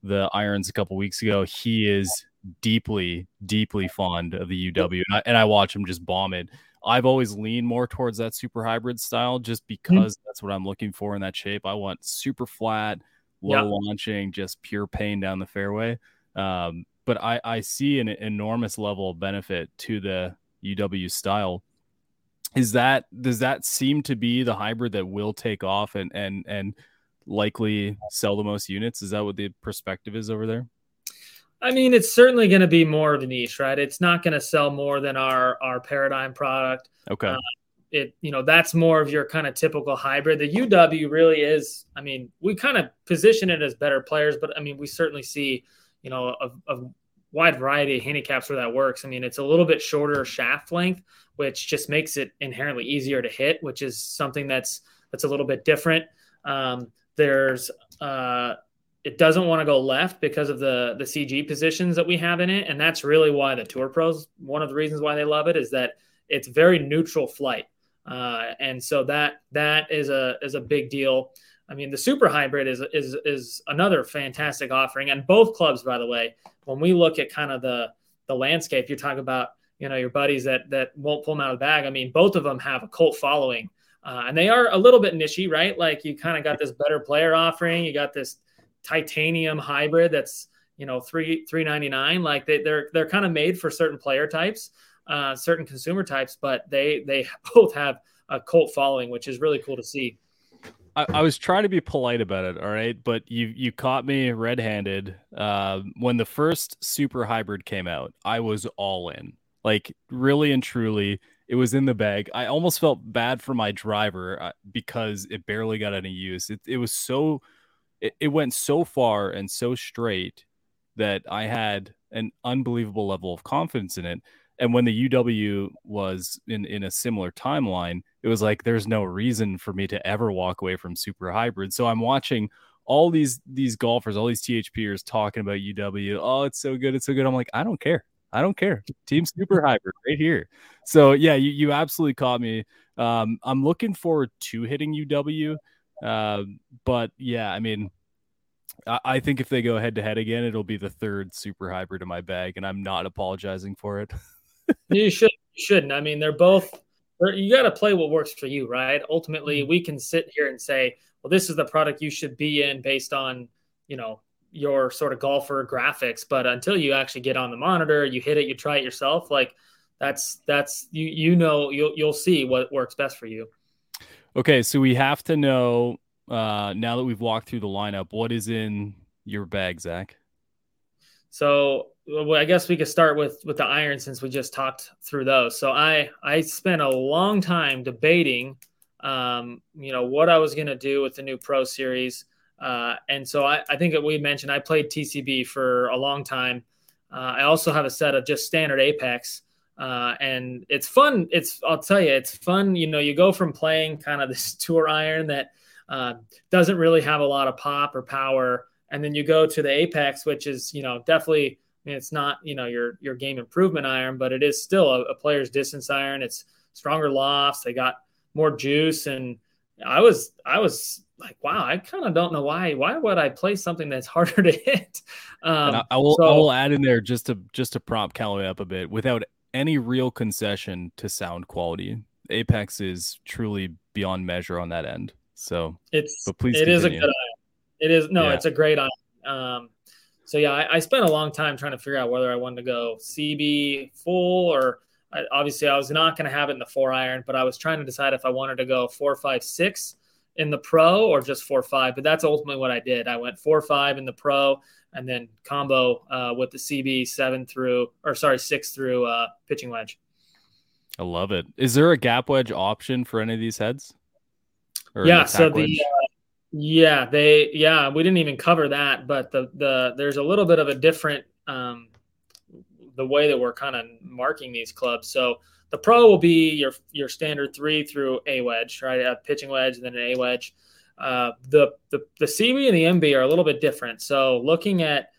the irons a couple weeks ago, he is deeply, deeply fond of the UW, and I, and I watch him just bomb it. I've always leaned more towards that super hybrid style, just mm-hmm. because mm-hmm. that's what I'm looking for in that shape. I want super flat, low launching, just pure pain down the fairway. Um, but I, I see an enormous level of benefit to the UW style. Is that does that seem to be the hybrid that will take off and and and likely sell the most units? Is that what the perspective is over there? I mean, it's certainly going to be more of a niche, right? It's not going to sell more than our our paradigm product. Okay. Uh, it you know that's more of your kind of typical hybrid. The UW really is. I mean, we kind of position it as better players, but I mean, we certainly see you know, a, a wide variety of handicaps where that works. I mean, it's a little bit shorter shaft length, which just makes it inherently easier to hit, which is something that's that's a little bit different. Um, there's uh, it doesn't want to go left because of the the CG positions that we have in it, and that's really why the Tour Pros. One of the reasons why they love it is that it's very neutral flight, uh, and so that that is a is a big deal. I mean, the super hybrid is is is another fantastic offering, and both clubs, by the way, when we look at kind of the the landscape, you talk about you know your buddies that that won't pull them out of the bag. I mean, both of them have a cult following, uh, and they are a little bit nichey, right? Like you kind of got this better player offering, you got this titanium hybrid that's you know three three ninety nine. Like they, they're they're kind of made for certain player types, uh, certain consumer types, but they they [laughs] both have a cult following, which is really cool to see. I, I, was trying to be polite about it, all right, but you you caught me red-handed. Uh, when the first super hybrid came out, I was all in, like really and truly. It was in the bag. I almost felt bad for my driver uh, because it barely got any use. It it was so, it, it went so far and so straight that I had an unbelievable level of confidence in it. And when the UW was in in a similar timeline, it was like there's no reason for me to ever walk away from super hybrid. So I'm watching all these these golfers, all these THPers talking about UW. Oh, it's so good, it's so good. I'm like, I don't care. I don't care. Team super hybrid right here. So yeah, you, you absolutely caught me. Um, I'm looking forward to hitting UW. Uh, but yeah, I mean, I, I think if they go head to head again, it'll be the third super hybrid in my bag, and I'm not apologizing for it. [laughs] you should you shouldn't. I mean, they're both you got to play what works for you, right? Ultimately, mm-hmm. we can sit here and say, well, this is the product you should be in based on, you know, your sort of golfer graphics. But until you actually get on the monitor, you hit it, you try it yourself, like that's that's you you know you'll you'll see what works best for you. Okay, so we have to know uh now that we've walked through the lineup, what is in your bag, Zach? So well, I guess we could start with with the iron since we just talked through those. So I I spent a long time debating, um, you know, what I was going to do with the new Pro Series, uh, and so I, I think that we mentioned I played TCB for a long time. Uh, I also have a set of just standard Apex, uh, and it's fun. It's I'll tell you, it's fun. You know, you go from playing kind of [laughs] this tour iron that uh, doesn't really have a lot of pop or power, and then you go to the Apex, which is you know definitely mean, it's not you know your your game improvement iron, but it is still a, a player's distance iron. It's stronger lofts. They got more juice, and I was I was like, wow, I kind of don't know why. Why would I play something that's [laughs] harder to hit? Um, I, I, will so, I will add in there just to just to prop Callaway up a bit without any real concession to sound quality. Apex is truly beyond measure on that end. So it's but please it continue. is a good iron. It is no, yeah. it's a great iron. Um, so yeah, I, I, spent a long time trying to figure out whether I wanted to go CB full or I, obviously I was not going to have it in the four iron, but I was trying to decide if I wanted to go four, five, six in the pro or just four, five. But that's ultimately what I did. I went four, five in the pro and then combo uh, with the CB seven through or sorry six through uh, pitching wedge. I love it. Is there a gap wedge option for any of these heads? yeah. So the uh, yeah, they yeah, we didn't even cover that, but the the there's a little bit of a different um the way that we're kind of marking these clubs. So the pro will be your your standard three through a wedge, right? A pitching wedge and then an a wedge. Uh, the the the CB and the MB are a little bit different. So looking at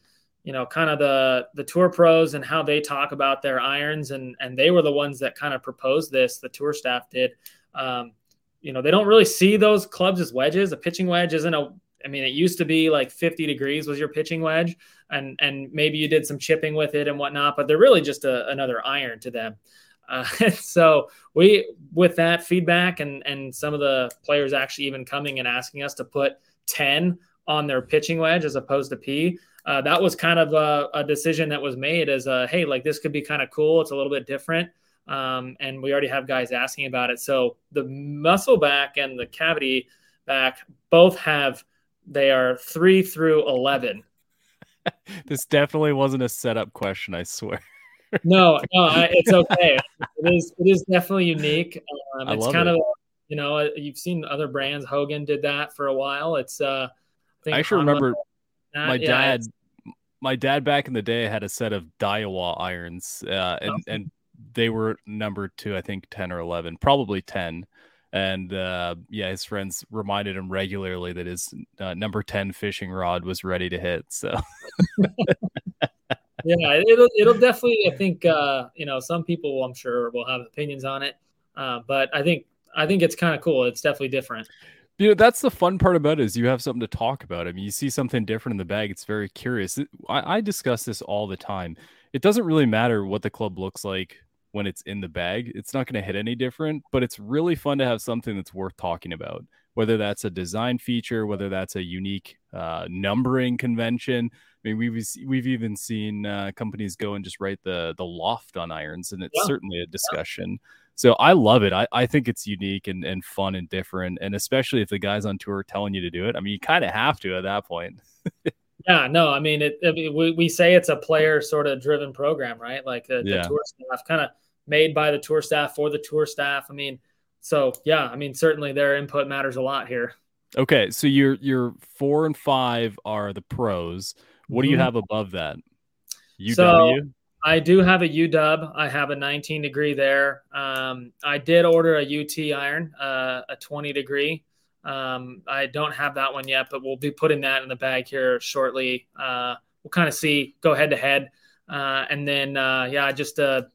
you know kind of the the tour pros and how they talk about their irons and and they were the ones that kind of proposed this. The tour staff did. Um, you know, they don't really see those clubs as wedges. A pitching wedge isn't a I mean, it used to be like 50 degrees was your pitching wedge, and and maybe you did some chipping with it and whatnot, but they're really just a, another iron to them. Uh, [laughs] so we, with that feedback and and some of the players actually even coming and asking us to put 10 on their pitching wedge as opposed to P, uh, that was kind of a, a, decision that was made as a hey, like this could be kind of cool. It's a little bit different. Um, and we already have guys asking about it. So the muscle back and the cavity back both have they are three through eleven. [laughs] this definitely wasn't a setup question, I swear. [laughs] no, no, I, it's okay. it is it is definitely unique. Um, it's kind it. of you know uh, you've seen other brands. Hogan did that for a while. It's uh, I, I actually remember that. my yeah, dad. My dad back in the day had a set of Daiwa irons, uh, and and they were number two, I think 10 or 11, probably 10. And uh, yeah, his friends reminded him regularly that his uh, number 10 fishing rod was ready to hit. So, [laughs] yeah, it'll, it'll definitely, I think, uh, you know, some people I'm sure will have opinions on it. Uh, but I think, I think it's kind of cool. It's definitely different. You know, that's the fun part about it is you have something to talk about. I mean, you see something different in the bag. It's very curious. I, I discuss this all the time. It doesn't really matter what the club looks like when it's in the bag. It's not going to hit any different, but it's really fun to have something that's worth talking about. Whether that's a design feature, whether that's a unique uh, numbering convention. I mean, we've we've even seen uh, companies go and just write the the loft on irons, and it's yeah. certainly a discussion. Yeah so I love it. I, I think it's unique and, and fun and different. And especially if the guys on tour are telling you to do it. I mean, you kind of have to at that point. [laughs] yeah, no, I mean, it, it, we, we say it's a player sort of driven program, right? Like the, yeah. the tour staff kind of made by the tour staff for the tour staff. I mean, so yeah, I mean, certainly their input matters a lot here. Okay. So your, your four and five are the pros. What do you mm-hmm. have above that? UW? So, I do have a UW. I have a 19 degree there. Um, I did order a UT iron, uh, a 20 degree. Um, I don't have that one yet, but we'll be putting that in the bag here shortly. Uh, we'll kind of see, go head to head. Uh, and then, uh, yeah, just a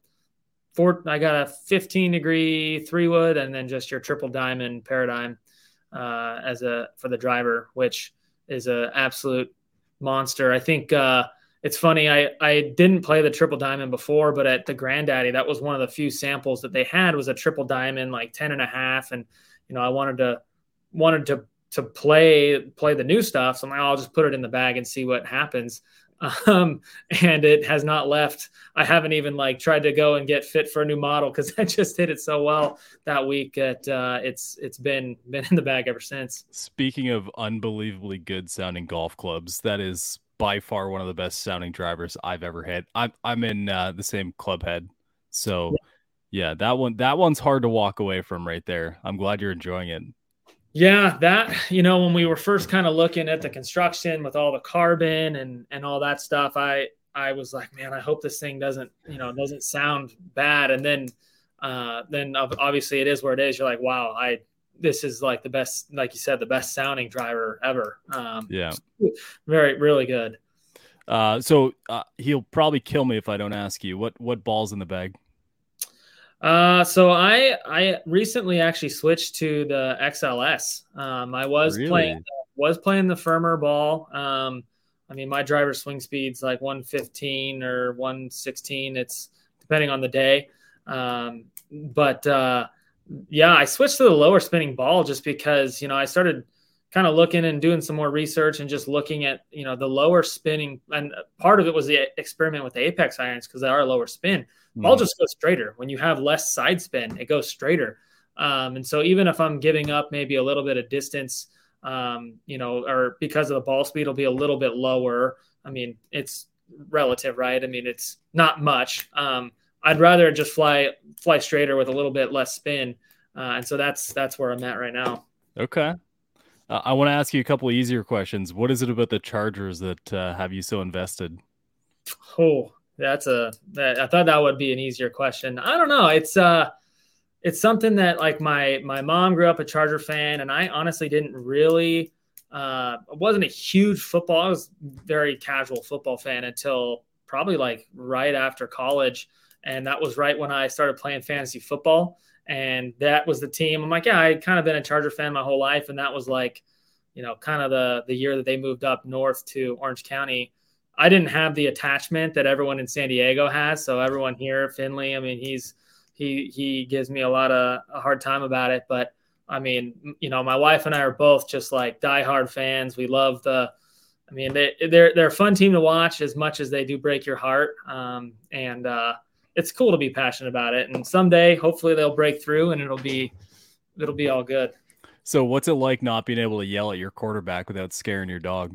four, I got a 15 degree three wood and then just your triple diamond paradigm uh, as a for the driver, which is an absolute monster. I think uh, it's funny i i didn't play the triple diamond before but at the granddaddy that was one of the few samples that they had was a triple diamond like 10 and a half. And you know i wanted to wanted to to play play the new stuff. So i'm like oh, i'll just put it in the bag and see what happens um, and it has not left i haven't even like tried to go and get fit for a new model because [laughs] i just did it so well that week that uh, it's it's been been in the bag ever since speaking of unbelievably good sounding golf clubs that is by far one of the best sounding drivers I've ever had. I'm I'm in uh, the same club head, so yeah. yeah, that one that one's hard to walk away from right there. I'm glad you're enjoying it. Yeah, that you know when we were first kind of looking at the construction with all the carbon and and all that stuff, I I was like, man, I hope this thing doesn't you know doesn't sound bad. And then uh, then obviously it is where it is. You're like, wow, I this is like the best, like you said, the best sounding driver ever. Um, yeah, [laughs] very really good. Uh, so uh, he'll probably kill me if I don't ask you what what balls in the bag. Uh, so I I recently actually switched to the XLS. Um, I was really? playing was playing the firmer ball. Um, I mean my driver swing speed's like 115 or 116. It's depending on the day. Um, but uh, yeah, I switched to the lower spinning ball just because, you know, I started kind of looking and doing some more research and just looking at, you know, the lower spinning. And part of it was the experiment with the Apex irons because they are lower spin. Mm. Ball just goes straighter. When you have less side spin, it goes straighter. Um, and so even if I'm giving up maybe a little bit of distance, um, you know, or because of the ball speed, will be a little bit lower. I mean, it's relative, right? I mean, it's not much. Um, I'd rather just fly fly straighter with a little bit less spin, uh, and so that's that's where I'm at right now. Okay, uh, I want to ask you a couple easier questions. What is it about the Chargers that uh, have you so invested? Oh, that's a I thought that would be an easier question. I don't know. It's uh, it's something that like my my mom grew up a Charger fan, and I honestly didn't really. Uh, wasn't a huge football. I was very casual football fan until probably like right after college and that was right when I started playing fantasy football. And that was the team. I'm like, yeah, I kind of been a Charger fan my whole life, and that was like, you know, kind of the the year that they moved up north to Orange County. I didn't have the attachment that everyone in San Diego has. So everyone here, Finley, I mean, he's he he gives me a lot of a hard time about it. But I mean, you know, my wife and I are both just like diehard fans. We love the I mean, they, they're they're a fun team to watch as much as they do break your heart. Um, and uh, it's cool to be passionate about it. And someday, hopefully, they'll break through and it'll be it'll be all good. So, what's it like not being able to yell at your quarterback without scaring your dog?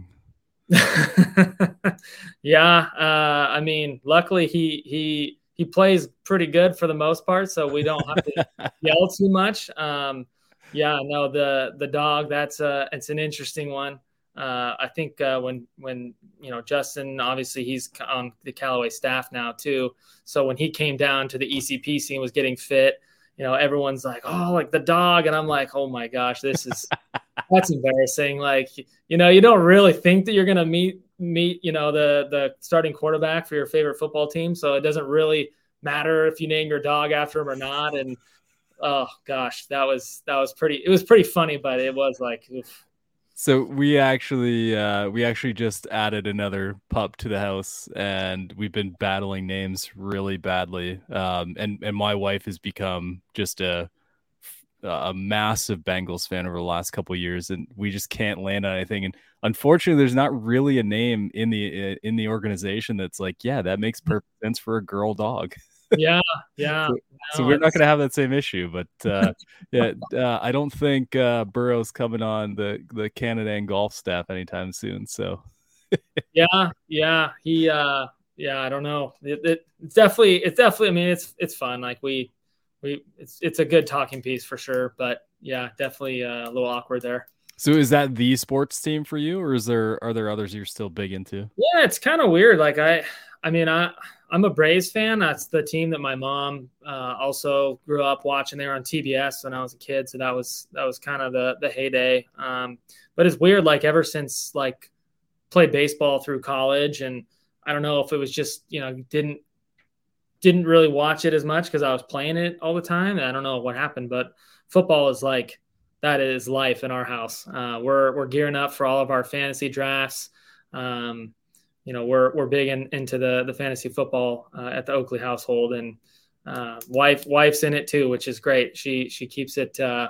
[laughs] yeah, uh, I mean, luckily he he he plays pretty good for the most part, so we don't have to [laughs] yell too much. Um, yeah, no, the the dog that's uh it's an interesting one. Uh, I think uh, when when you know Justin, obviously he's on the Callaway staff now too. So when he came down to the ECP scene, was getting fit. You know, everyone's like, "Oh, like the dog," and I'm like, "Oh my gosh, this is [laughs] that's embarrassing." Like, you know, you don't really think that you're gonna meet meet you know the the starting quarterback for your favorite football team, so it doesn't really matter if you name your dog after him or not. And oh gosh, that was that was pretty. It was pretty funny, but it was like. Oof. So we actually uh, we actually just added another pup to the house, and we've been battling names really badly. Um, and and my wife has become just a a massive Bengals fan over the last couple years, and we just can't land on anything. And unfortunately, there's not really a name in the in the organization that's like, yeah, that makes perfect sense for a girl dog. [laughs] yeah, [laughs] yeah. so, so, we're not going to have that same issue, but uh, [laughs] yeah, uh, I don't think uh, Burrow's coming on the the Callaway golf staff anytime soon. So [laughs] yeah, yeah, he, uh, yeah, I don't know. It, it, it's definitely, it's definitely. I mean, it's it's fun. Like we we it's it's a good talking piece for sure. But yeah, definitely uh, a little awkward there. So is that the sports team for you, or is there are there others you're still big into? Yeah, it's kind of weird. Like I, I mean, I I'm a Braves fan. That's the team that my mom uh, also grew up watching. They were on TBS when I was a kid, so that was that was kind of the the heyday. Um, but it's weird. Like ever since like played baseball through college, and I don't know if it was just you know didn't didn't really watch it as much because I was playing it all the time. I don't know what happened, but football is like that is life in our house. Uh, we're we're gearing up for all of our fantasy drafts. Um, you know, we're we're big in, into the the fantasy football uh, at the Oakley household, and uh, wife wife's in it too, which is great. She she keeps it. Uh,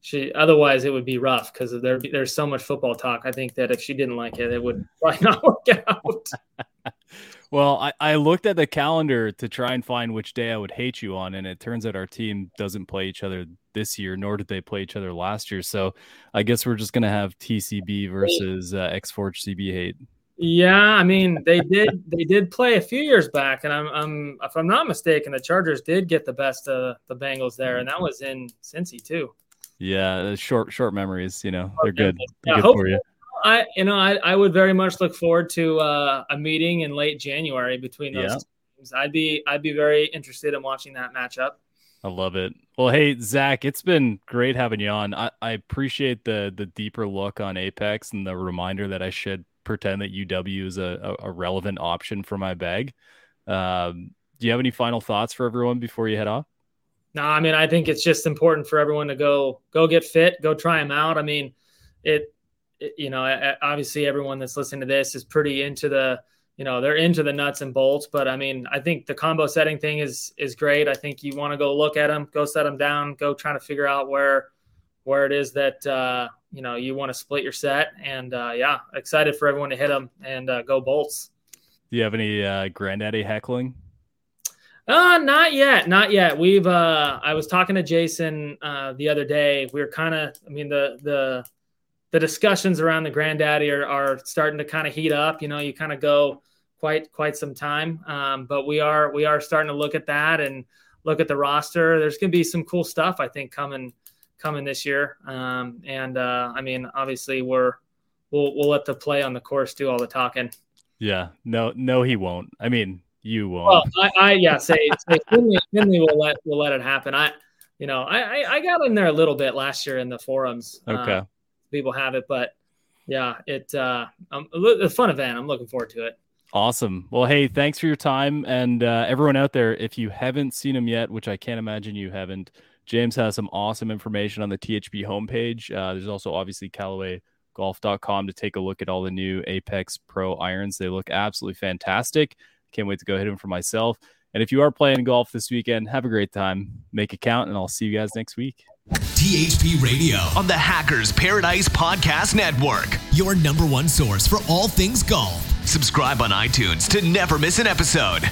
she otherwise it would be rough because there there's so much football talk. I think that if she didn't like it, it would [laughs] probably not work out. [laughs] Well, I, I looked at the calendar to try and find which day I would hate you on, and it turns out our team doesn't play each other this year, nor did they play each other last year. So I guess we're just gonna have TCB versus uh, X Forge CB hate. Yeah, I mean they did they did play a few years back, and I'm, I'm if I'm not mistaken, the Chargers did get the best of the Bengals there, and that was in Cincy too. Yeah, short short memories, you know, they're good. Yeah, good for you. I, you know, I, I would very much look forward to uh, a meeting in late January between those yeah. teams. I'd be, I'd be very interested in watching that matchup. I love it. Well, hey Zach, it's been great having you on. I, I appreciate the the deeper look on Apex and the reminder that I should pretend that UW is a, a, relevant option for my bag. Um, do you have any final thoughts for everyone before you head off? No, I mean I think it's just important for everyone to go go get fit, go try them out. I mean, it you know, obviously everyone that's listening to this is pretty into the, you know, they're into the nuts and bolts. But I mean, I think the combo setting thing is is great. I think you want to go look at them, go set them down, go trying to figure out where where it is that uh, you know you want to split your set. And uh, yeah, excited for everyone to hit them and uh, go bolts. Do you have any uh, granddaddy heckling? Uh, not yet, not yet. We've uh, I was talking to Jason uh, the other day. We were kind of, I mean, the the the discussions around the granddaddy are, are starting to kind of heat up. You know, you kind of go quite quite some time, um, but we are we are starting to look at that and look at the roster. There's going to be some cool stuff I think coming coming this year. Um, and uh, I mean, obviously we're we'll we'll let the play on the course do all the talking. Yeah, no, no, he won't. I mean, you won't. Well, I, I yeah, say, say Finley, Finley will let will let it happen. I, you know, I, I, I got in there a little bit last year in the forums. Okay. Uh, people have it. But yeah, it uh, a fun event. I'm looking forward to it. Awesome. Well, hey, thanks for your time, and uh, everyone out there. If you haven't seen him yet, which I can't imagine you haven't, James has some awesome information on the THP homepage. Uh, there's also obviously CallawayGolf.com to take a look at all the new Apex Pro irons. They look absolutely fantastic. Can't wait to go hit them for myself. And if you are playing golf this weekend, have a great time. Make it count, and I'll see you guys next week. THP Radio on the Hackers Paradise Podcast Network. Your number one source for all things golf. Subscribe on iTunes to never miss an episode.